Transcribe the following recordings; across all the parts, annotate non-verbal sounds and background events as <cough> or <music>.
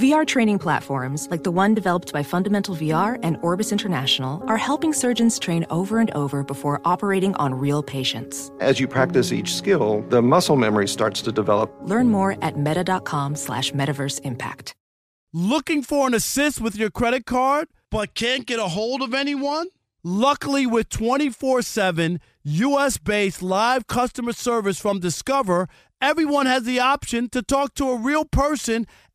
VR training platforms, like the one developed by Fundamental VR and Orbis International, are helping surgeons train over and over before operating on real patients. As you practice each skill, the muscle memory starts to develop. Learn more at meta.com slash metaverse impact. Looking for an assist with your credit card, but can't get a hold of anyone? Luckily, with 24 7 US based live customer service from Discover, everyone has the option to talk to a real person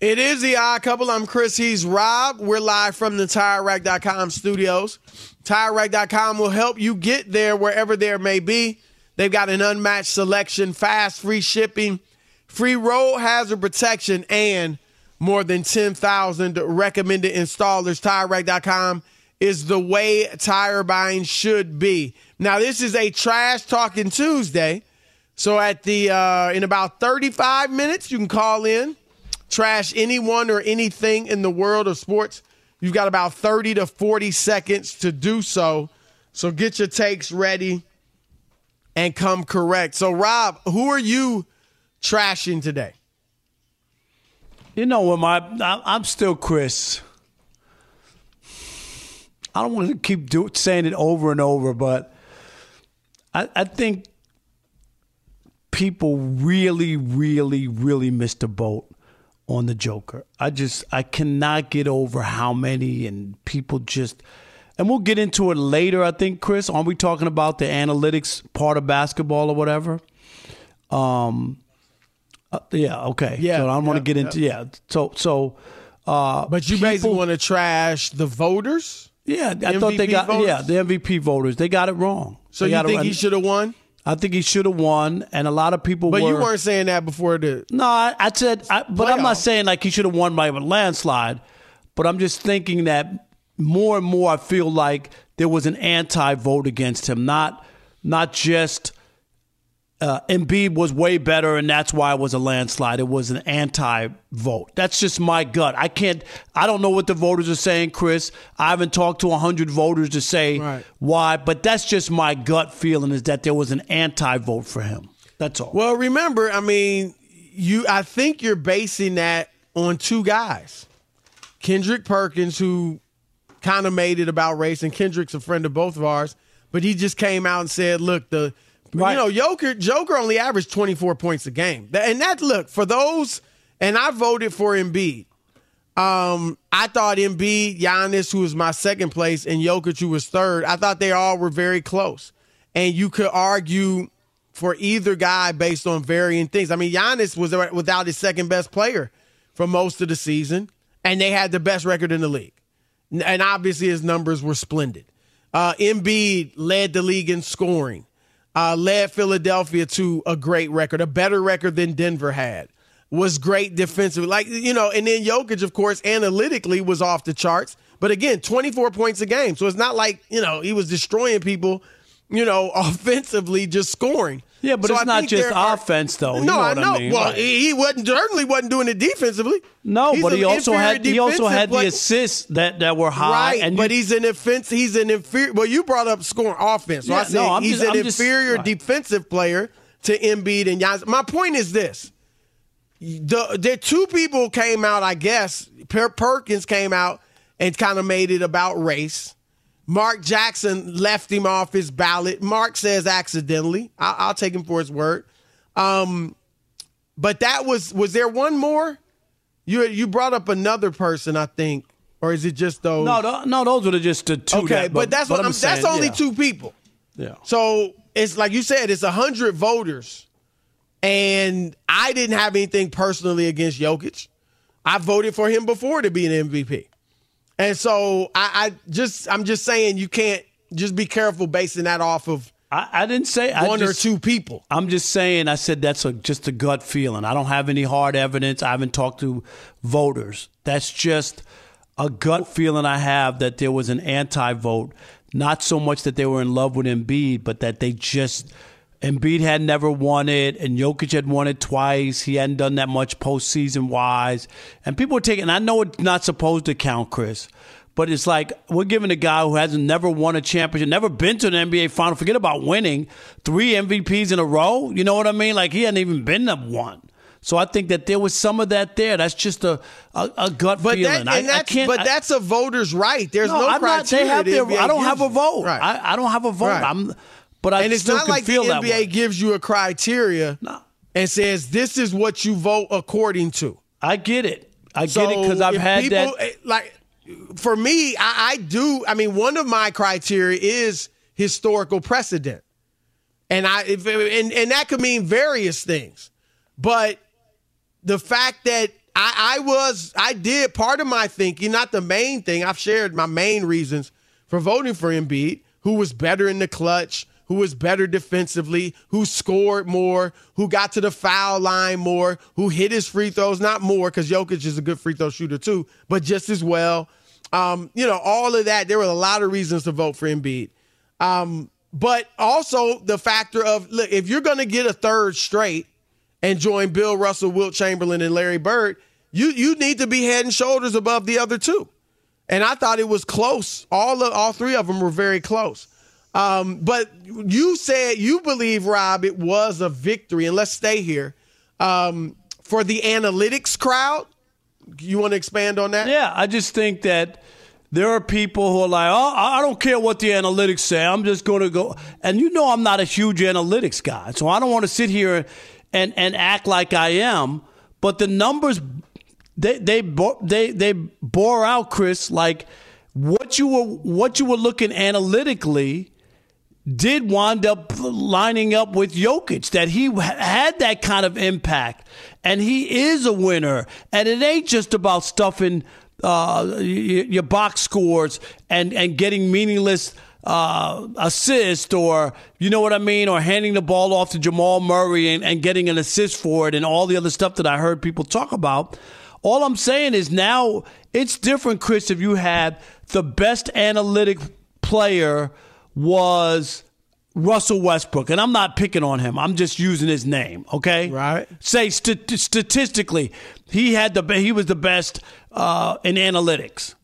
It is the odd couple. I'm Chris. He's Rob. We're live from the TireRack.com studios. TireRack.com will help you get there wherever there may be. They've got an unmatched selection, fast, free shipping, free road hazard protection, and more than 10,000 recommended installers. TireRack.com is the way tire buying should be. Now, this is a trash talking Tuesday. So at the uh, in about 35 minutes, you can call in trash anyone or anything in the world of sports, you've got about 30 to 40 seconds to do so. So get your takes ready and come correct. So, Rob, who are you trashing today? You know what, my I'm still Chris. I don't want to keep do, saying it over and over, but I, I think people really, really, really missed the boat on the Joker. I just I cannot get over how many and people just and we'll get into it later, I think, Chris. Aren't we talking about the analytics part of basketball or whatever? Um uh, yeah, okay. Yeah. So I don't yeah, want to get into yeah. So so uh But you people- basically want to trash the voters? Yeah, I thought they got voters? yeah, the MVP voters. They got it wrong. So They you got it think he should have won? I think he should have won, and a lot of people. But were, you weren't saying that before the. No, I, I said, I, but I'm not saying like he should have won by a landslide. But I'm just thinking that more and more, I feel like there was an anti-vote against him. Not, not just uh, Embiid was way better, and that's why it was a landslide. It was an anti-vote. That's just my gut. I can't. I don't know what the voters are saying, Chris. I haven't talked to hundred voters to say Right. why, but that's just my gut feeling is that there was an anti-vote for him. That's all. Well, remember, I mean, you. I think you're basing that on two guys, Kendrick Perkins, who kind of made it about race, and Kendrick's a friend of both of ours, but he just came out and said, "Look, the right. you know Joker Joker only averaged 24 points a game, and that look for those." And I voted for Embiid. Um, I thought Embiid, Giannis, who was my second place, and Jokic, who was third. I thought they all were very close, and you could argue for either guy based on varying things. I mean, Giannis was without his second best player for most of the season, and they had the best record in the league. And obviously, his numbers were splendid. Uh, Embiid led the league in scoring, uh, led Philadelphia to a great record, a better record than Denver had. Was great defensively, like you know, and then Jokic, of course, analytically was off the charts. But again, 24 points a game, so it's not like you know he was destroying people, you know, <laughs> offensively, just scoring. Yeah, but so it's I not just are- offense, though. You No, know I know. I mean? Well, Right. he wasn't certainly wasn't doing it defensively. no, He's but he also had he also had the play- assists that, that were high. Right, but you- he's an offense. He's an inferior. Well, you brought up scoring offense. So Yeah, I said no, he's just- an I'm just- inferior right. defensive player to Embiid and Giannis. My point is this: the the two people came out. I guess per- Perkins came out and kind of made it about race. Mark Jackson left him off his ballot. Mark says accidentally. I- I'll take him for his word. Um, but that was was there one more? You you brought up another person, I think, or is it just those? no, no, no, those were just the two. Okay, that, but, that's what I'm, I'm saying, that's only yeah. two people. Yeah. So it's like you said, it's hundred voters, and I didn't have anything personally against Jokic. I voted for him before to be an MVP, and so I, I just I'm just saying you can't just be careful basing that off of I, I didn't say I one just- or two people. I'm just saying. I said that's a, just a gut feeling. I don't have any hard evidence. I haven't talked to voters. That's just a gut feeling I have that there was an anti-vote. Not so much that they were in love with Embiid, but that they just Embiid had never won it, and Jokic had won it twice. He hadn't done that much postseason wise, and people were taking. I know it's not supposed to count, Chris. But it's like we're giving a guy who hasn't never won a championship, never been to an NBA final. Forget about winning three MVPs in a row. You know what I mean? Like he hadn't even been to one. So I think that there was some of that there. That's just a a, a gut But feeling. that, I, and I that's, can't. but I- that's a voter's right. There's no, I'm not. criteria. They have their. I don't have a vote. Right. I, I don't have a vote. Right. I'm. But I and it's not like the NBA gives you a criteria No. and says this is what you vote according to. I get it. I So get it because I've had people, that. eh, Like for me, I, I do. I mean, one of my criteria is historical precedent, and I if, and and that could mean various things, but the fact that I, I was I did part of my thinking, not the main thing. I've shared my main reasons for voting for Embiid, who was better in the clutch, who was better defensively, who scored more, who got to the foul line more, who hit his free throws, not more, because Jokic is a good free throw shooter too, but just as well. Um, you know, all of that. There were a lot of reasons to vote for Embiid. Um, but also the factor of look, if you're gonna get a third straight and join Bill Russell, Wilt Chamberlain, and Larry Bird, you you need to be head and shoulders above the other two. And I thought it was close. All of, all three of them were very close. Um, but you said you believe, Rob, it was a victory, and let's stay here um, for the analytics crowd. You want to expand on that? Yeah, I just think that there are people who are like, oh, I don't care what the analytics say. I'm just going to go. And you know, I'm not a huge analytics guy, so I don't want to sit here and and act like I am. But the numbers, they they they they bore out, Chris, like what you were what you were looking analytically did wind up lining up with Jokic, that he had that kind of impact, and he is a winner. And it ain't just about stuffing uh, your, box scores and and getting meaningless uh, assist, or you know what I mean, or handing the ball off to Jamal Murray and, and getting an assist for it, and all the other stuff that I heard people talk about. All I'm saying is now it's different, Chris. If you had the best analytic player was Russell Westbrook, and I'm not picking on him. I'm just using his name. Okay, Right. Say st- statistically, he had the he was the best uh, in analytics.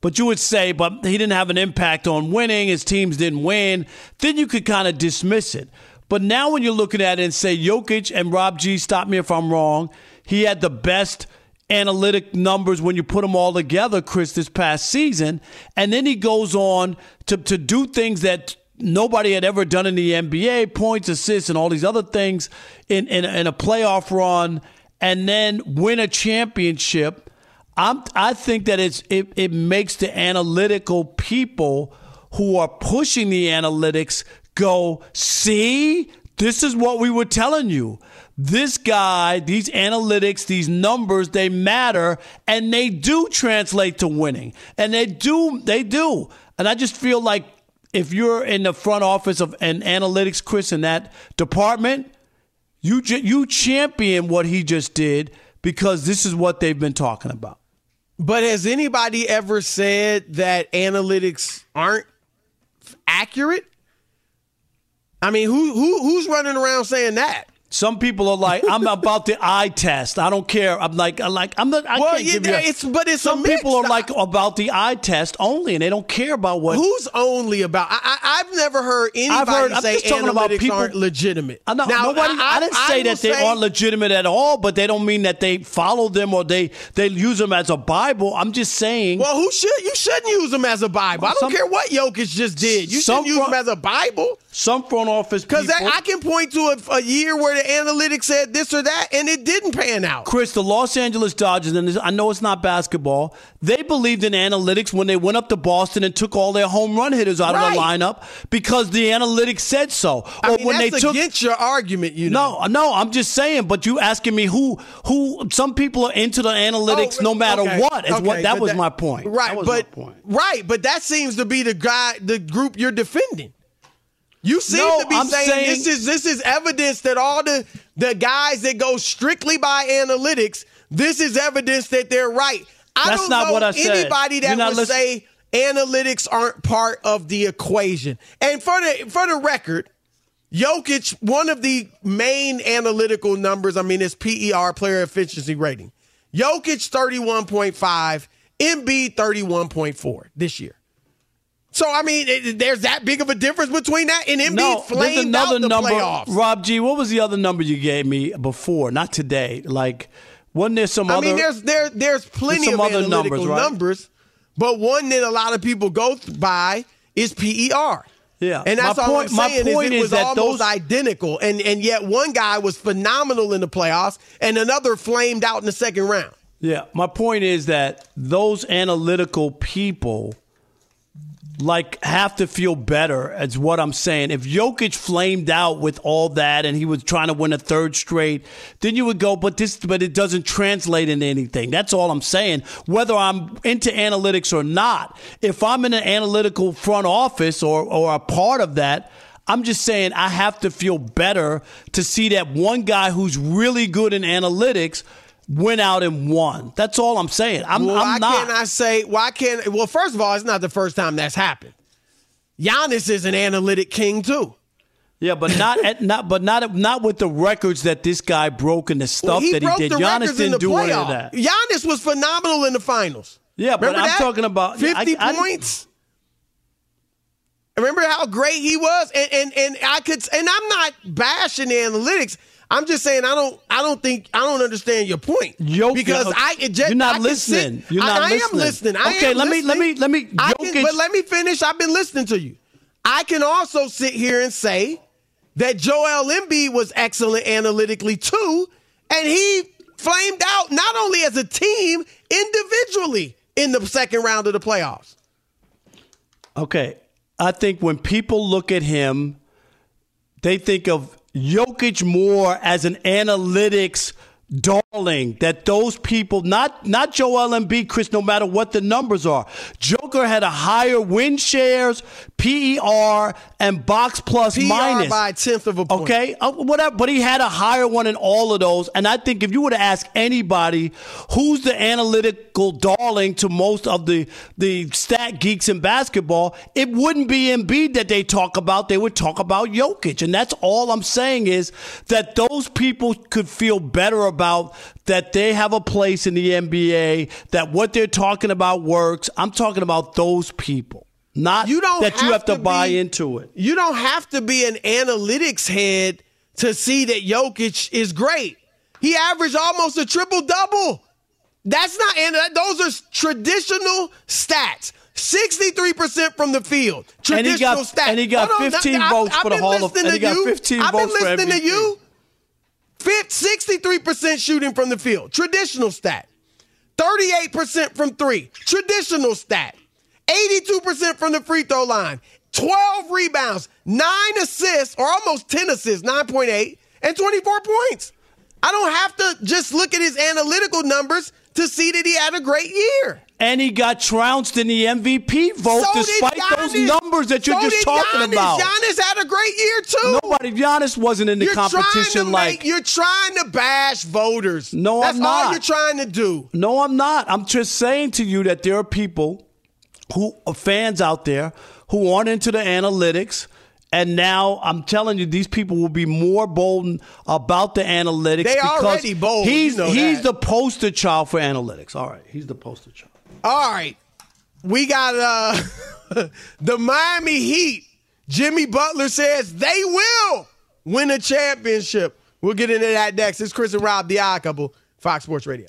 But you would say, but he didn't have an impact on winning. His teams didn't win. Then you could kind of dismiss it. But now when you're looking at it and say Jokic and Rob G, stop me if I'm wrong, he had the best analytic numbers when you put them all together, Chris, this past season. And then he goes on to, to do things that nobody had ever done in the NBA points, assists, and all these other things in, in, in a playoff run, and then win a championship. I'm, I think that it's, it, it makes the analytical people who are pushing the analytics go, see, this is what we were telling you. This guy, these analytics, these numbers, they matter and they do translate to winning. And they do, they do. And I just feel like if you're in the front office of an analytics, Chris, in that department, you you champion what he just did because this is what they've been talking about. But has anybody ever said that analytics aren't accurate? I mean, who who who's running around saying that? Some people are like, I'm about the eye test. I don't care. I'm like, I'm like, I'm not. I well, can't yeah, give you. A, it's but it's some people are like about the eye test only, and they don't care about what. Who's only about? I, have never heard anybody heard, say analytics about people, aren't legitimate. I know, now, nobody. I, I, I didn't say that they say, aren't legitimate at all, but they don't mean that they follow them or they they use them as a bible. I'm just saying. Well, who should you shouldn't use them as a bible? I don't some, care what Jokic just did. You shouldn't use them as a bible. Some front office because I can point to a, a year where the analytics said this or that, and it didn't pan out. Chris, the Los Angeles Dodgers, and I know it's not basketball, they believed in analytics when they went up to Boston and took all their home run hitters out right. of the lineup because the analytics said so. I or mean, when they took against your argument, you know. No, no, I'm just saying. But you asking me who who some people are into the analytics oh, no matter okay, what. Is okay, what that was that, my point. Right, but right, but that seems to be the guy, the group you're defending. You seem no, to be saying, saying, this is this is evidence that all the the guys that go strictly by analytics, this is evidence that they're right. I That's don't not know what I anybody said. that would listen- say analytics aren't part of the equation. And for the for the record, Jokic, one of the main analytical numbers, I mean, is PER, player efficiency rating. Jokic 31.5, Embiid 31.4 this year. So I mean, it, there's that big of a difference between that and Embiid no, flamed another out the number, playoffs. Rob G, what was the other number you gave me before? Not today. Like, wasn't there some I other? I mean, there's there there's plenty there's of other numbers, right? numbers, but one that a lot of people go by is PER. Yeah, and that's my all point, I'm saying my point is it was that almost those, identical, and and yet one guy was phenomenal in the playoffs, and another flamed out in the second round. Yeah, my point is that those analytical people like have to feel better is what I'm saying. If Jokic flamed out with all that and he was trying to win a third straight, then you would go, but this but it doesn't translate into anything. That's all I'm saying. Whether I'm into analytics or not, if I'm in an analytical front office or or a part of that, I'm just saying I have to feel better to see that one guy who's really good in analytics went out and won. That's all I'm saying. I'm, well, I'm why not. can't I say? Why can't? Well, first of all, it's not the first time that's happened. Giannis is an analytic king too. Yeah, but not at, not but not not with the records that this guy broke and the stuff well, that he did. Giannis didn't do any of that. Giannis was phenomenal in the finals. Yeah, Remember but I'm that? talking about fifty I, I, points. Remember how great he was, and and and I could, and I'm not bashing the analytics. I'm just saying I don't I don't think I don't understand your point because I just, you're not I listening. Sit, you're not I, listening. I am listening. I okay, let listening. me let me let me. I can, but let me finish. I've been listening to you. I can also sit here and say that Joel Embiid was excellent analytically too, and he flamed out not only as a team, individually in the second round of the playoffs. Okay. I think when people look at him, they think of Jokic more as an analytics darling that those people, not not Joel Embiid, Chris, no matter what the numbers are. Joker had a higher win shares, PER, and box plus PER minus by a tenth of a point. Okay, uh, whatever. But he had a higher one in all of those. And I think if you were to ask anybody who's the analytical darling to most of the the stat geeks in basketball, it wouldn't be Embiid that they talk about. They would talk about Jokic, and that's all I'm saying is that those people could feel better about that they have a place in the NBA, that what they're talking about works. I'm talking about those people. Not you don't that have you have to, to buy be, into it. You don't have to be an analytics head to see that Jokic is great. He averaged almost a triple double. That's not, and those are traditional stats. 63% from the field. Traditional and he got, stats. And he got 15 now, votes I've, for the Hall of Fame. and he got 15 I've been votes for listening MVP. to you. 63% shooting from the field. Traditional stat. 38% from three. Traditional stat. 82% from the free throw line. 12 rebounds, 9 assists, or almost 10 assists, 9.8, and 24 points. I don't have to just look at his analytical numbers to see that he had a great year. And he got trounced in the MVP vote So despite those numbers that you're So just talking Giannis. about. Giannis had a great year too. Nobody, Giannis wasn't in the you're competition like. make, you're trying to bash voters. No, That's I'm not. That's all you're trying to do. No, I'm not. I'm just saying to you that there are people who fans out there who aren't into the analytics. And now I'm telling you, these people will be more bold about the analytics. They because already bold, He's you know he's that. the poster child for analytics. All right, he's the poster child. All right. We got uh <laughs> the Miami Heat. Jimmy Butler says they will win a championship. We'll get into that next. It's Chris and Rob, the odd couple, Fox Sports Radio.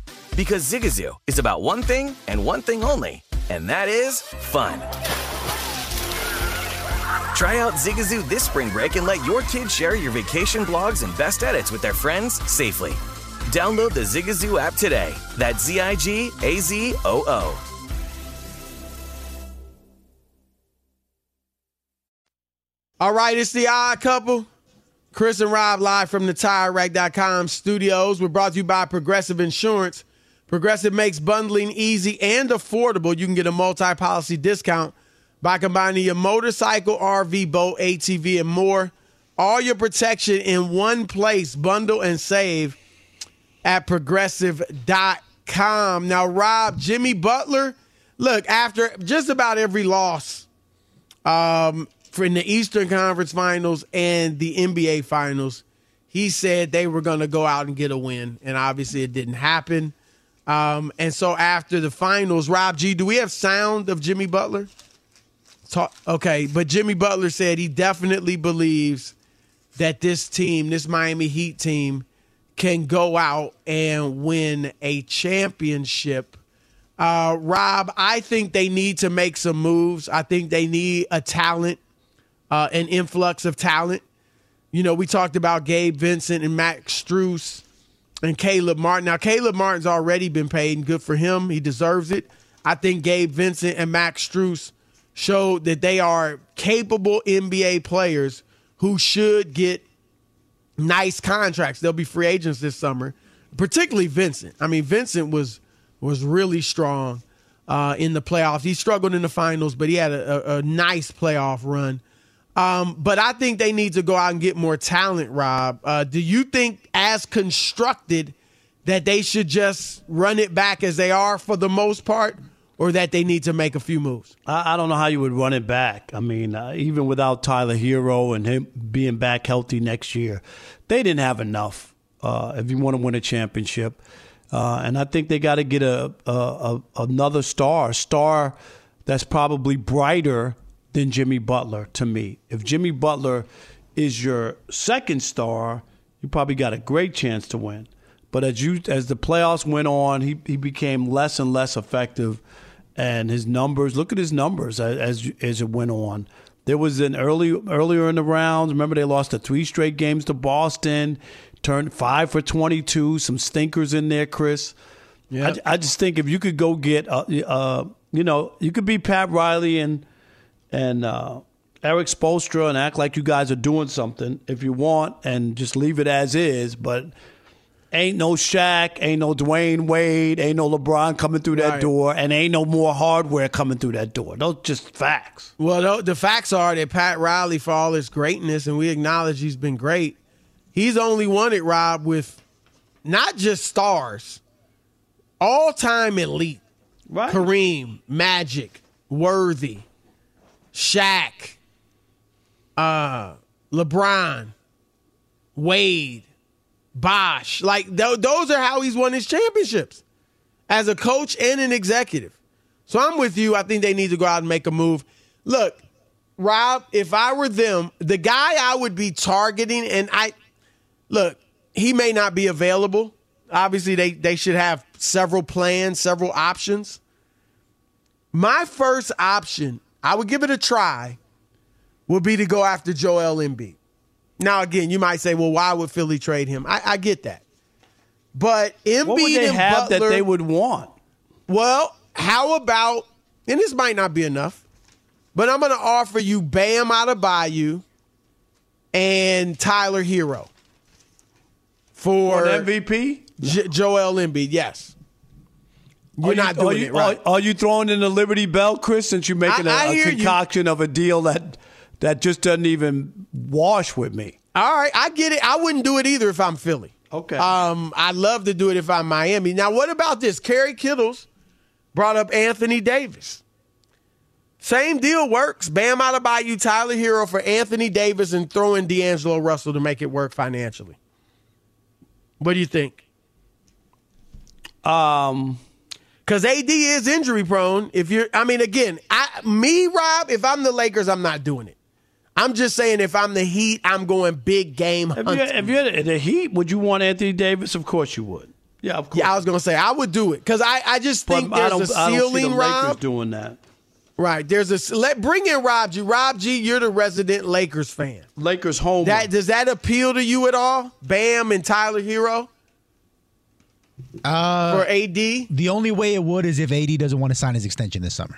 Because Zigazoo is about one thing and one thing only, and that is fun. Try out Zigazoo this spring break and let your kids share your vacation blogs and best edits with their friends safely. Download the Zigazoo app today. That's Z I G A Z O O. All right, it's the odd couple. Chris and Rob live from the TireRack.com studios. We're brought to you by Progressive Insurance. Progressive makes bundling easy and affordable. You can get a multi-policy discount by combining your motorcycle, RV, boat, ATV, and more. All your protection in one place. Bundle and save at progressive.com. Now, Rob, Jimmy Butler, look, after just about every loss um, for in the Eastern Conference Finals and the NBA Finals, he said they were going to go out and get a win, and obviously it didn't happen. Um, and so after the finals, Rob G, do we have sound of Jimmy Butler? Talk, okay, but Jimmy Butler said he definitely believes that this team, this Miami Heat team, can go out and win a championship. Uh, Rob, I think they need to make some moves. I think they need a talent, uh, an influx of talent. You know, we talked about Gabe Vincent and Max Strus and Caleb Martin. Now, Caleb Martin's already been paid, and good for him. He deserves it. I think Gabe Vincent and Max Strus showed that they are capable NBA players who should get nice contracts. They'll be free agents this summer, particularly Vincent. I mean, Vincent was was really strong uh, in the playoffs. He struggled in the finals, but he had a, a, a nice playoff run. Um, but I think they need to go out and get more talent, Rob. Uh, do you think, as constructed, that they should just run it back as they are for the most part, or that they need to make a few moves? I, I don't know how you would run it back. I mean, uh, even without Tyler Herro and him being back healthy next year, they didn't have enough uh, if you want to win a championship. Uh, and I think they got to get a, a, a another star, a star that's probably brighter than Jimmy Butler to me. If Jimmy Butler is your second star, you probably got a great chance to win. But as you as the playoffs went on, he he became less and less effective, and his numbers. Look at his numbers as as, as it went on. There was an early earlier in the rounds. Remember, they lost the three straight games to Boston. Turned five for twenty two. Some stinkers in there, Chris. Yeah, I, I, just think if you could go get, uh, uh, you know, you could be Pat Riley and and uh, Erik Spoelstra and act like you guys are doing something if you want, and just leave it as is. But ain't no Shaq, ain't no Dwyane Wade, ain't no LeBron coming through that Right. door, and ain't no more hardware coming through that door. Those just facts. Well, the, the facts are that Pat Riley, for all his greatness, and we acknowledge he's been great, he's only won it, Rob, with not just stars, all time elite. Right. Kareem, Magic, Worthy, Shaq, uh, LeBron, Wade, Bosh. Like th- those are how he's won his championships as a coach and an executive. So I'm with you. I think they need to go out and make a move. Look, Rob, if I were them, the guy I would be targeting, and I look, he may not be available. Obviously, they they should have several plans, several options. My first option, I would give it a try, would be to go after Joel Embiid. Now, again, you might say, well, why would Philly trade him? I, I get that. But Embiid What would they and have Butler, that they would want? Well, how about, and this might not be enough, but I'm going to offer you Bam Adebayo and Tyler Herro for an MVP. J- Joel Embiid. Yes, you're Are not you, doing you, it right. Are, are you throwing in the Liberty Bell, Chris? Since you're making a I a hear you. concoction of a deal that that just doesn't even wash with me. All right, I get it. I wouldn't do it either if I'm Philly. Okay. Um, I'd love to do it if I'm Miami. Now, what about this? Kerry Kittles brought up Anthony Davis. Same deal works. Bam Adebayo, Tyler Herro for Anthony Davis, and throwing D'Angelo Russell to make it work financially. What do you think? Um, because AD is injury prone. If you're, I mean, again, I, me, Rob, if I'm the Lakers, I'm not doing it. I'm just saying, if I'm the Heat, I'm going big game If you're, if you're the, Heat, would you want Anthony Davis? Of course you would. Yeah, of course. Yeah, I was gonna say I would do it because I, I just But think I there's a I don't see ceiling, Rob. doing that. Right, there's a let bring in Rob G. Rob G, you're the resident Lakers fan. Lakers home. That does that appeal to you at all? Bam and Tyler Herro Uh, for AD. The only way it would is if AD doesn't want to sign his extension this summer.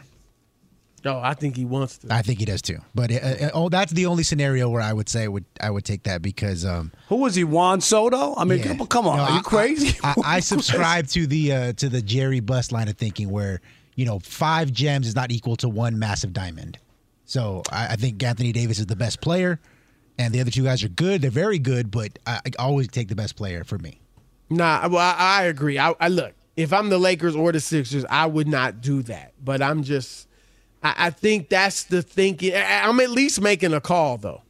No, I think he wants to. I think he does too. But uh, uh, oh, that's the only scenario where I would say would I would take that because um, who was he? Juan Soto? I mean, Yeah. come, come on, No, are I- you crazy? I, <laughs> I subscribe to the uh, to the Jerry Buss line of thinking where you know five gems is not equal to one massive diamond. So I, I think Anthony Davis is the best player, and the other two guys are good. They're very good, but I, I always take the best player for me. Nah, well, I, I agree. I, I look if I'm the Lakers or the Sixers, I would not do that. But I'm just, I, I think that's the thinking. I'm at least making a call though.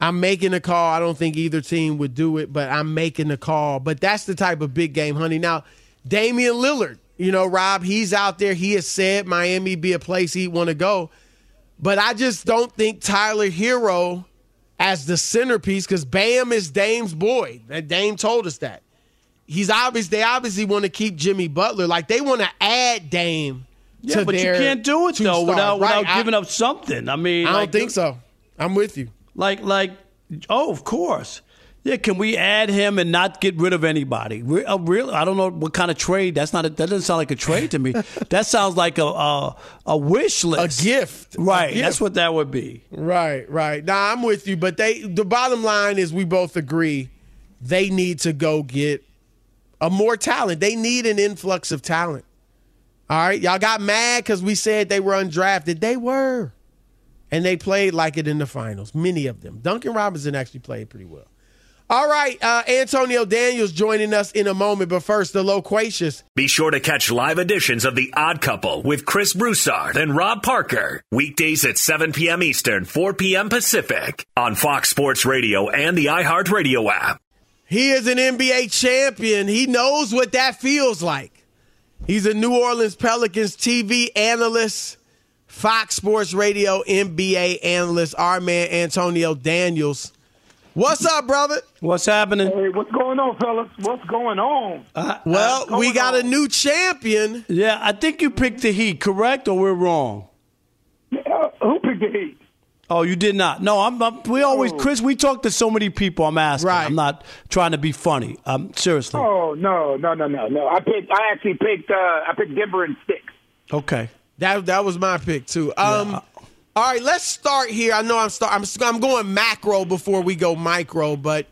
I'm making a call. I don't think either team would do it, but I'm making a call. But that's the type of big game, honey. Now, Damian Lillard, you know, Rob, he's out there. He has said Miami be a place he'd want to go. But I just don't think Tyler Herro as the centerpiece, because Bam is Dame's boy. That Dame told us that. He's obvious. They obviously want to keep Jimmy Butler. Like they want to add Dame. yeah, to but you can't do it though without Right, without I- giving up something. I mean, I don't think so. I'm with you. Like, like, oh, of course. Yeah, can we add him and not get rid of anybody? Uh, really, I don't know what kind of trade. That's not. A, that doesn't sound like a trade to me. <laughs> that sounds like a a, a wish list, a gift. Right. A That's what that would be. Right, right. Nah, I'm with you. But they the bottom line is we both agree they need to go get a more talent. They need an influx of talent. All right. Y'all got mad because we said they were undrafted. They were. And they played like it in the finals. Many of them. Duncan Robinson actually played pretty well. All right, uh, Antonio Daniels joining us in a moment, but first, the loquacious. Be sure to catch live editions of The Odd Couple with Chris Broussard and Rob Parker. Weekdays at 7 p.m. Eastern, 4 p.m. Pacific on Fox Sports Radio and the iHeartRadio app. He is an NBA champion. He knows what that feels like. He's a New Orleans Pelicans TV analyst, Fox Sports Radio NBA analyst, our man Antonio Daniels. What's up, brother? What's happening? Hey, what's going on, fellas? What's going on? well, going we got a new champion. Yeah, I think you picked the Heat, correct, or we're wrong? Uh, who picked the Heat? Oh, you did not. No, I'm. I'm we always, Chris. We talk to so many people. I'm asking. Right. I'm not trying to be funny. Um, seriously. Oh no, no, no, no, no! I picked. I actually picked. Uh, I picked Denver and six. Okay. That that was my pick too. Um, all right, let's start here. I know I'm start. I'm I'm going macro before we go micro, but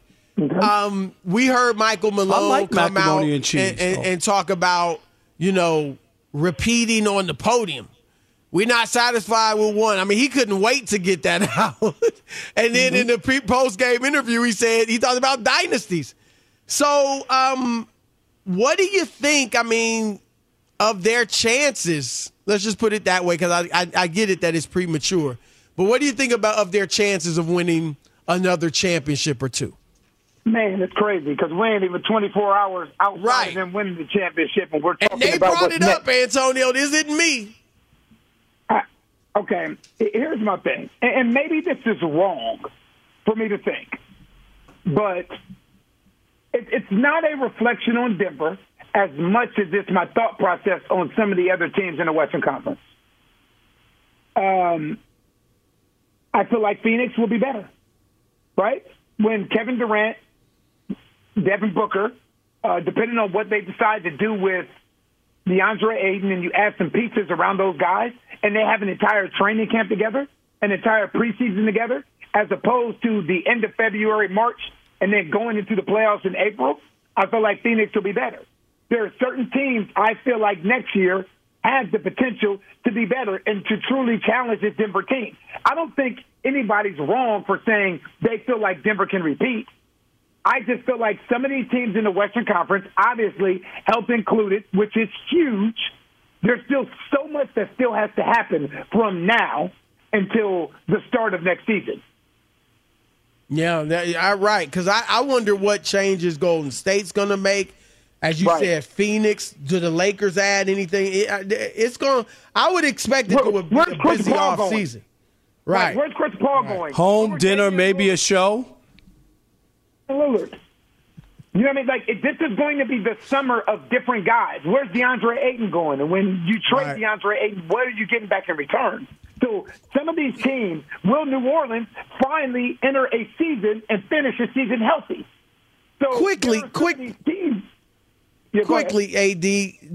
um, we heard Michael Malone like come out and cheese, and, so. and talk about you know repeating on the podium. We're not satisfied with one. I mean, he couldn't wait to get that <laughs> out. and then in the pre post game interview, he said he talked about dynasties. So, um, what do you think? I mean, of their chances. Let's just put it that way because I, I I get it that it's premature. But what do you think about of their chances of winning another championship or two? Man, it's crazy because we ain't even 24 hours outside Right. of them winning the championship, and we're talking And they about brought it next. up, Antonio. This isn't me. Okay, here's my thing, and maybe this is wrong for me to think, but it's not a reflection on Denver as much as it's my thought process on some of the other teams in the Western Conference. Um, I feel like Phoenix will be better, right? When Kevin Durant, Devin Booker, uh, depending on what they decide to do with DeAndre Ayton and you add some pieces around those guys and they have an entire training camp together, an entire preseason together, as opposed to the end of February, March, and then going into the playoffs in April, I feel like Phoenix will be better. There are certain teams I feel like next year have the potential to be better and to truly challenge this Denver team. I don't think anybody's wrong for saying they feel like Denver can repeat. I just feel like some of these teams in the Western Conference, obviously health included, which is huge, there's still so much that still has to happen from now until the start of next season. Yeah, that, I right. Because I, I wonder what changes Golden State's going to make. As you Right. said, Phoenix. Do the Lakers add anything? It, it's going. I would expect it Where- to be where's a busy Paul off season. Right. Where's Chris Paul going? Home dinner, maybe a show. Lillard. You know what I mean? Like it, this is going to be the summer of different guys. Where's DeAndre Ayton going? And when you trade Right. DeAndre Ayton, what are you getting back in return? So some of these teams will New Orleans finally enter a season and finish a season healthy. So Quickly, there are some of these teams. Yeah. Quickly, AD.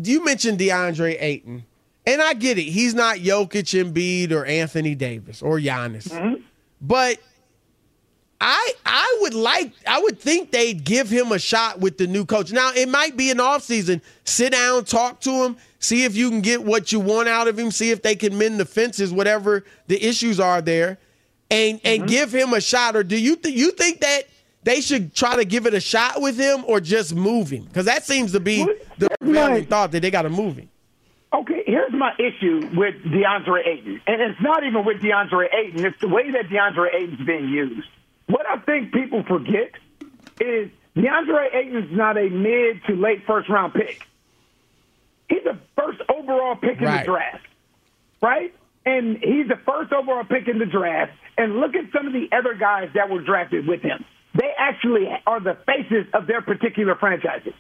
You mentioned DeAndre Ayton, and I get it. He's not Jokic, Embiid, or Anthony Davis or Giannis, Mm-hmm. but I I would like I would think they'd give him a shot with the new coach. Now it might be an offseason. Sit down, talk to him, see if you can get what you want out of him, see if they can mend the fences, whatever the issues are there, and and Mm-hmm. give him a shot. Or do you th- you think that they should try to give it a shot with him or just move him? Because that seems to be the prevailing thought that they got to move him. Okay, here's my issue with DeAndre Ayton. And it's not even with DeAndre Ayton, it's the way that DeAndre Ayton's being used. What I think people forget is DeAndre Ayton's not a mid to late first round pick. He's a first overall pick in the draft, right? And he's the first overall pick in the draft. And look at some of the other guys that were drafted with him. They actually are the faces of their particular franchises.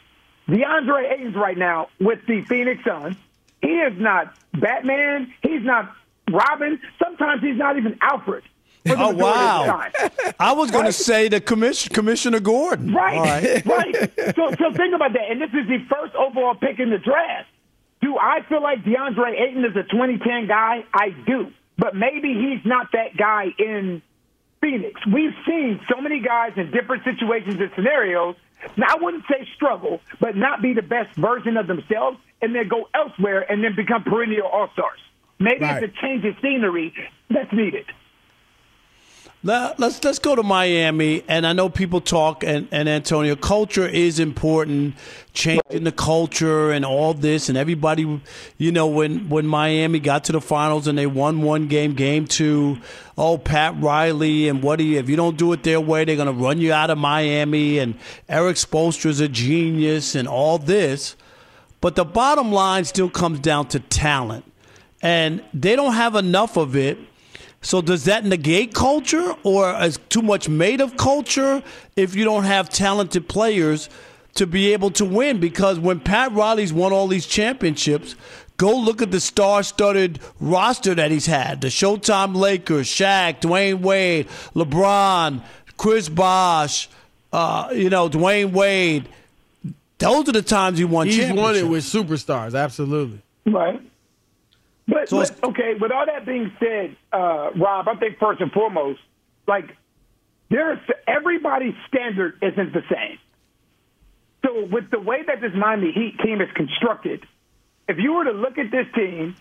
DeAndre Ayton's right now with the Phoenix Suns. He is not Batman. He's not Robin. Sometimes he's not even Alfred. For the Oh majority of wow! time. I was going to say the commission, Commissioner Gordon. Right, All right. <laughs> right. So, so think about that. And this is the first overall pick in the draft. Do I feel like DeAndre Ayton is a 2010 guy? I do. But maybe he's not that guy in Phoenix. We've seen so many guys in different situations and scenarios. Now, I wouldn't say struggle, but not be the best version of themselves and then go elsewhere and then become perennial all stars. Maybe Right. it's a change of scenery that's needed. Let's let's go to Miami, and I know people talk, and, and Antonio, culture is important, changing the culture and all this, and everybody, you know, when when Miami got to the finals and they won one game, game two, oh Pat Riley and what do you? If you don't do it their way, they're gonna run you out of Miami, and Erik Spoelstra's a genius, and all this, but the bottom line still comes down to talent, and they don't have enough of it. So does that negate culture, or is too much made of culture if you don't have talented players to be able to win? Because when Pat Riley's won all these championships, go look at the star-studded roster that he's had: the Showtime Lakers, Shaq, Dwyane Wade, LeBron, Chris Bosh, uh, you know, Dwyane Wade. Those are the times he won. He's won it with superstars, absolutely. Right. But, So but okay, with all that being said, uh, Rob, I think first and foremost, like there's everybody's standard isn't the same. So with the way that this Miami Heat team is constructed, if you were to look at this team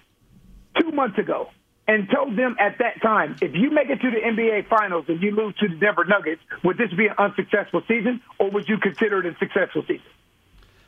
two months ago and told them at that time, if you make it to the NBA Finals and you lose to the Denver Nuggets, would this be an unsuccessful season, or would you consider it a successful season?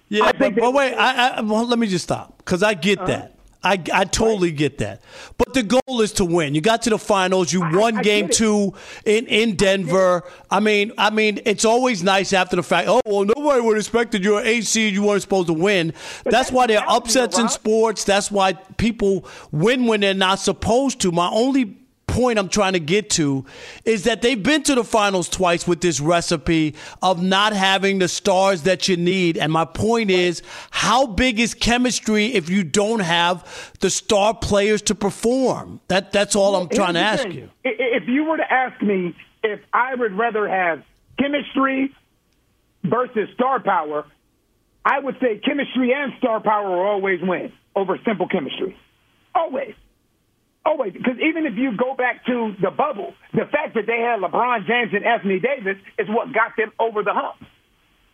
Yeah, but, but wait, I, I, well, let me just stop because I get Uh-huh. that. I, I totally get that. But the goal is to win. You got to the finals. You won I game get two in, in Denver. I mean, I mean, it's always nice after the fact. Oh well, nobody would have expected you're eight seed. You weren't supposed to win. That's why there are upsets in sports. That's why people win when they're not supposed to. My only point I'm trying to get to is that they've been to the finals twice with this recipe of not having the stars that you need. And my point is, how big is chemistry if you don't have the star players to perform? That that's all I'm trying to ask thing. you. If you were to ask me if I would rather have chemistry versus star power, I would say chemistry and star power will always win over simple chemistry. Always. Always. Because even if you go back to the bubble, the fact that they had LeBron James and Anthony Davis is what got them over the hump.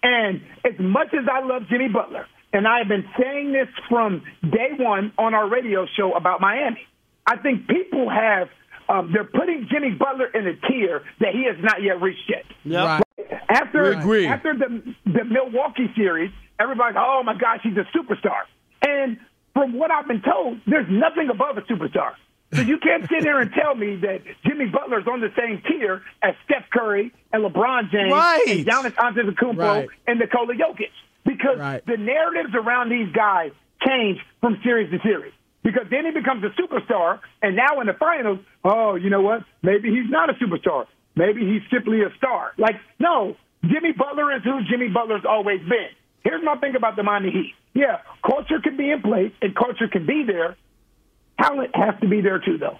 And as much as I love Jimmy Butler, and I've been saying this from day one on our radio show about Miami, I think people have um, they're putting Jimmy Butler in a tier that he has not yet reached yet. Right. After agree. after the the Milwaukee series, everybody's oh my gosh, he's a superstar. And from what I've been told, there's nothing above a superstar. So you can't sit here and tell me that Jimmy Butler's on the same tier as Steph Curry and LeBron James Right. and Giannis Antetokounmpo Right. and Nikola Jokic because Right. the narratives around these guys change from series to series. Because then he becomes a superstar, and now in the finals, oh, you know what? Maybe he's not a superstar. Maybe he's simply a star. Like, no, Jimmy Butler is who Jimmy Butler's always been. Here's my thing about the Miami Heat. Yeah, culture can be in place and culture can be there. Talent has to be there too, though.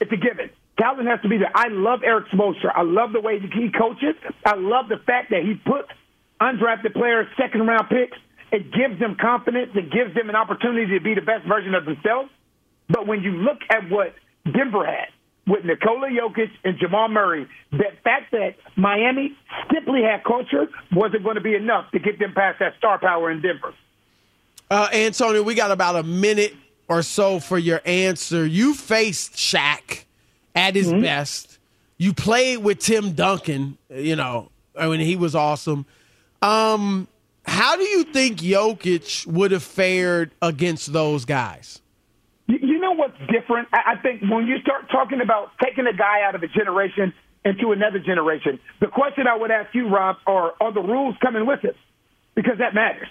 It's a given. Talent has to be there. I love Erik Spoelstra. I love the way he coaches. I love the fact that he puts undrafted players, second round picks. It gives them confidence. It gives them an opportunity to be the best version of themselves. But when you look at what Denver had with Nikola Jokic and Jamal Murray, the fact that Miami simply had culture wasn't going to be enough to get them past that star power in Denver. Uh, Antonio, we got about a minute or so for your answer. You faced Shaq at his Mm-hmm. best. You played with Tim Duncan, you know, I mean, he was awesome. Um, how do you think Jokic would have fared against those guys? You, know what's different? I, I think when you start talking about taking a guy out of a generation into another generation, the question I would ask you, Rob, are are the rules coming with it? Because that matters,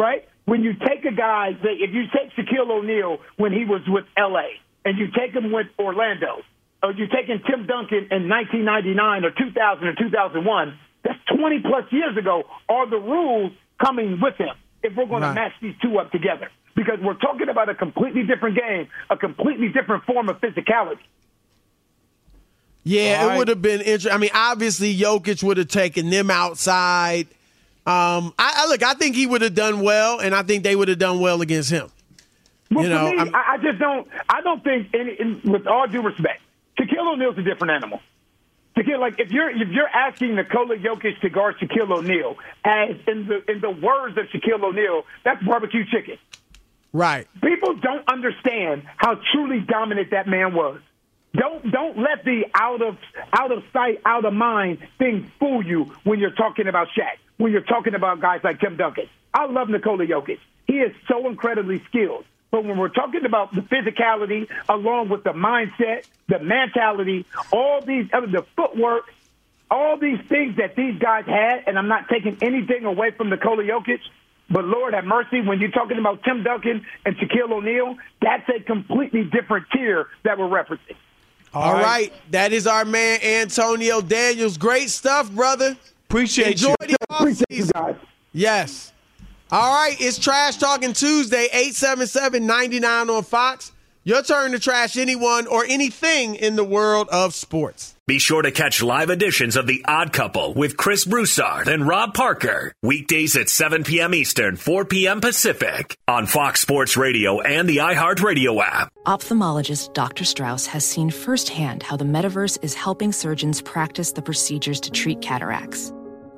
right? When you take a guy, that if you take Shaquille O'Neal when he was with L.A. and you take him with Orlando, or you take taking Tim Duncan in 1999 or 2000 or 2001, that's 20 plus years ago. Are the rules coming with him if we're going Right. to match these two up together? Because we're talking about a completely different game, a completely different form of physicality. Yeah, All it would have been interesting. I mean, obviously, Jokic would have taken them outside. Um, I, I look, I think he would have done well, and I think they would have done well against him. Well, you know, for me, I, I just don't. I don't think, any, in, with all due respect, Shaquille O'Neal's a different animal. Shaquille, like if you're if you're asking Nikola Jokic to guard Shaquille O'Neal, as in the in the words of Shaquille O'Neal, that's barbecue chicken. right. People don't understand how truly dominant that man was. Don't don't let the out of out of sight, out of mind thing fool you when you're talking about Shaq. When you're talking about guys like Tim Duncan. I love Nikola Jokic. He is so incredibly skilled. But when we're talking about the physicality, along with the mindset, the mentality, all these other the footwork, all these things that these guys had, and I'm not taking anything away from Nikola Jokic, but Lord have mercy, when you're talking about Tim Duncan and Shaquille O'Neal, that's a completely different tier that we're referencing. All right. That is our man, Antonio Daniels. Great stuff, brother. Appreciate Enjoy you. the offseason. Yes. All right. It's Trash Talking Tuesday, 877 99 on Fox. Your turn to trash anyone or anything in the world of sports. Be sure to catch live editions of The Odd Couple with Chris Broussard and Rob Parker. Weekdays at 7 p.m. Eastern, 4 p.m. Pacific on Fox Sports Radio and the iHeartRadio app. Ophthalmologist Dr. Strauss has seen firsthand how the metaverse is helping surgeons practice the procedures to treat cataracts.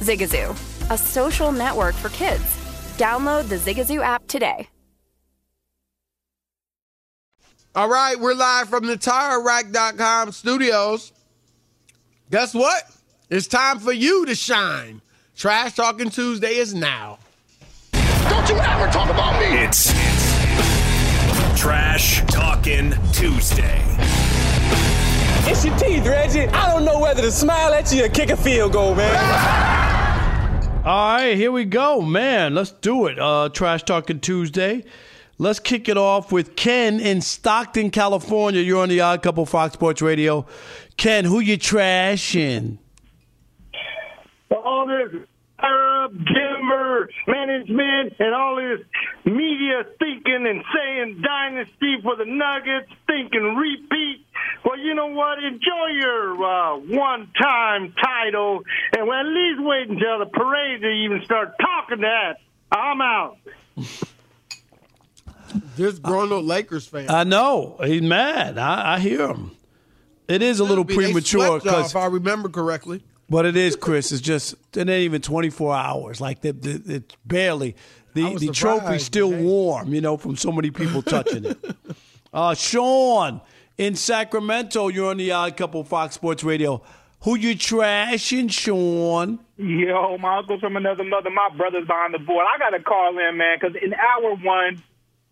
Zigazoo, a social network for kids. Download the Zigazoo app today. All right, we're live from the TireRack.com studios. Guess what? It's time for you to shine. Trash Talking Tuesday is now. Don't you ever talk about me! It's Trash Talking Tuesday. It's your teeth, Reggie. I don't know whether to smile at you or kick a field goal, man. <laughs> All right, here we go, man. Let's do it. Uh, Trash Talking Tuesday. Let's kick it off with Ken in Stockton, California. You're on the Odd Couple Fox Sports Radio. Ken, who you trashing? all this Arab Denver management and all this media thinking and saying dynasty for the Nuggets, thinking repeat. Well, you know what? Enjoy your uh, one-time title, and well, at least wait until the parade to even start talking that. I'm out. This grown up Lakers fan. I know. He's mad. I, I hear him. It is a little premature because if I remember correctly. But it is, Chris. It's just it ain't even 24 hours. Like the, the, it's barely the the trophy's surprised, still warm. You know, from so many people touching it. <laughs> Uh, Sean in Sacramento, you're on the Odd Couple Fox Sports Radio. Who you trashing, Sean? Yo, my uncle's from another mother. My brother's behind the board. I got to call in, man, because in hour one,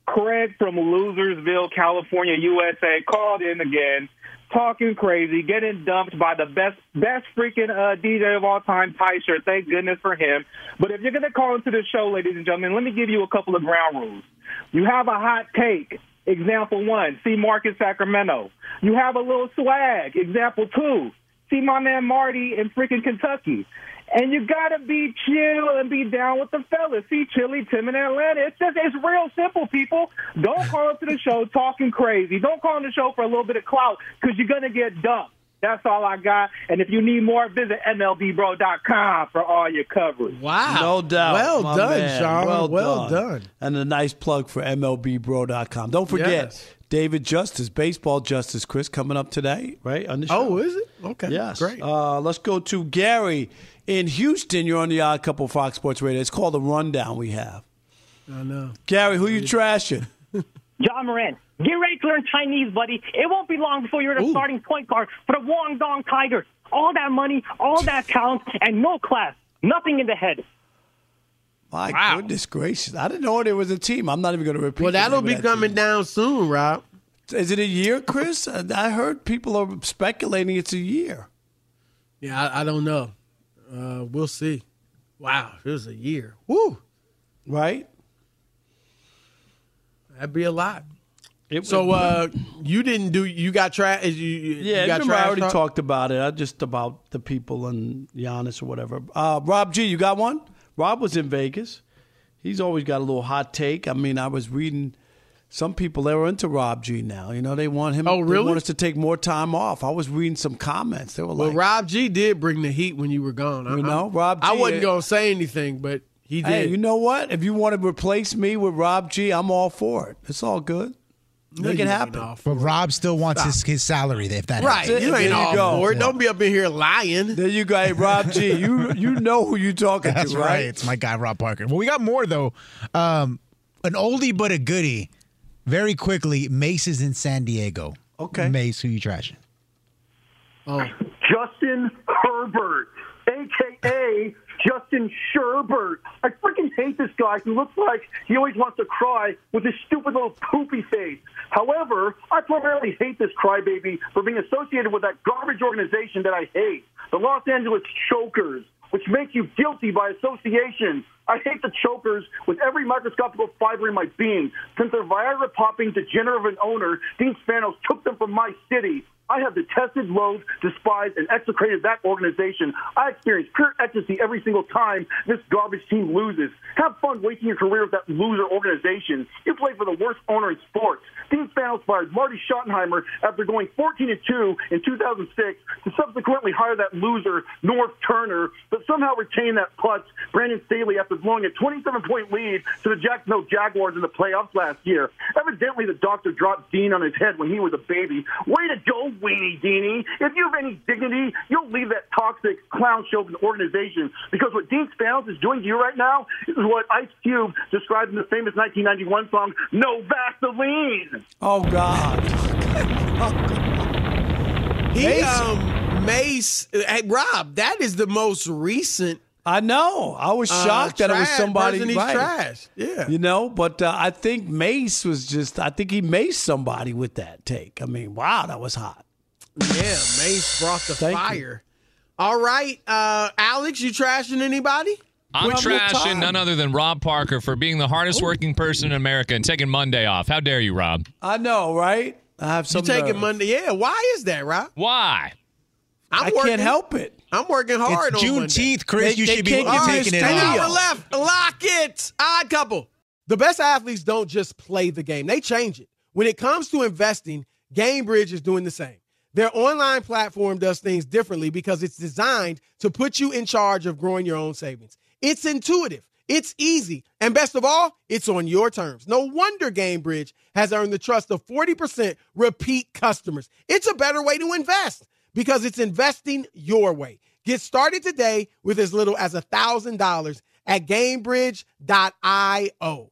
Craig from Losersville, California, USA, called in again, talking crazy, getting dumped by the best, best freaking uh, DJ of all time, Tysher. Thank goodness for him. But if you're to call into the show, ladies and gentlemen, let me give you a couple of ground rules. You have a hot take. Example one, see Marcus Sacramento. You have a little swag. Example two, see my man Marty in freaking Kentucky. And you gotta be chill and be down with the fellas. See Chili, Tim in Atlanta. It's just it's real simple, people. Don't call into the show talking crazy. Don't call in the show for a little bit of clout because you're gonna get dumped. That's all I got. And if you need more, visit MLBBro.com for all your coverage. Wow. No doubt. Well my done, man. Sean. Well, Well done. done. And a nice plug for MLBBro.com. Don't forget, Yes. David Justice, Baseball Justice, Chris, coming up today, right? On the show. Oh, is it? Okay. Yes. Great. Uh, let's go to Gary in Houston. You're on the Odd Couple Fox Sports Radio. It's called the Rundown we have. I know. Gary, who you trashing? <laughs> Ja Morant, get ready to learn Chinese, buddy. It won't be long before you're the starting point guard for the Guangdong Tigers. All that money, all that talent, and no class. Nothing in the head. My goodness gracious. I didn't know there was a team. I'm not even going to repeat Well, that'll be that coming team. down soon, Rob. Is it a year, Chris? Uh, I heard people are speculating it's a year. Yeah, I, I don't know. Uh, we'll see. Wow, it was a year. Woo. Right? That'd be a lot. It so would- uh, you didn't do. You got trash. You, you Yeah, you got remember I already talk? talked about it. I just about the people and Giannis or whatever. Uh, Rob G, you got one? Rob was in Vegas. He's always got a little hot take. I mean, I was reading some people they were into Rob G now. You know, they want him. Oh, really? They want us to take more time off. I was reading some comments. They were like, Well, like, Rob G did bring the heat when you were gone. I- You I- know, Rob I G- wasn't gonna say anything, but he did. "Hey, you know what? If you want to replace me with Rob G, I'm all for it. It's all good. Make it happen." But Rob still wants his, his salary if that Right, happens. you ain't There you all go. for it. Don't be up in here lying. There you go, hey, Rob G. You you know who you talking That's to, right. right? It's my guy Rob Parker. Well, we got more though. Um, an oldie but a goodie. Very quickly, Mace is in San Diego. Okay, Mace, who you trashing? Oh, Justin Herbert, aka Justin Sherbert. I freaking hate this guy who looks like he always wants to cry with his stupid little poopy face. However, I primarily hate this crybaby for being associated with that garbage organization that I hate, the Los Angeles Chokers, which makes you guilty by association. I hate the chokers with every microscopical fiber in my being. Since their Viagra popping degenerate of an owner, Dean Spanos took them from my city. I have detested, loathed, despised, and execrated that organization. I experience pure ecstasy every single time this garbage team loses. Have fun wasting your career with that loser organization. You play for the worst owner in sports. Dean Spanos fired Marty Schottenheimer after going 14 2 in 2006 to subsequently hire that loser, Norv Turner, but somehow retain that putz, Brandon Staley, after blowing a 27 point lead to the Jacksonville Jaguars in the playoffs last year. Evidently, the doctor dropped Dean on his head when he was a baby. Way to go, Weenie Deanie. If you have any dignity, you'll leave that toxic clown show of an organization because what Dean Spanos is doing to you right now is what Ice Cube described in the famous 1991 song, No Vaseline. Oh, God. <laughs> He Mace- um Mace hey Rob, that is the most recent I know. I was Uh, shocked that it was somebody person he's right. trash. Yeah. You know, but uh, I think Mace was just. I think he maced somebody with that take. I mean, wow, that was hot. Yeah, Mace brought the Thank you. fire. All right, uh Alex, you trashing anybody? I'm Well, good trashing none other than Rob Parker for being the hardest oh. working person in America and taking Monday off. How dare you, Rob? I know, right? I have You some. taking. Monday? Yeah. Why is that, Rob? Why? I'm I working. can't help it. I'm working hard. It's on Monday. Juneteenth, Chris. They- you they should be can't you're give me taking it An off. hour left. Lock it. Odd couple. The best athletes don't just play the game, they change it. When it comes to investing, GameBridge is doing the same. Their online platform does things differently because it's designed to put you in charge of growing your own savings. It's intuitive, it's easy, and best of all, it's on your terms. No wonder GameBridge has earned the trust of 40% repeat customers. It's a better way to invest because it's investing your way. Get started today with as little as $1,000 at GameBridge.io.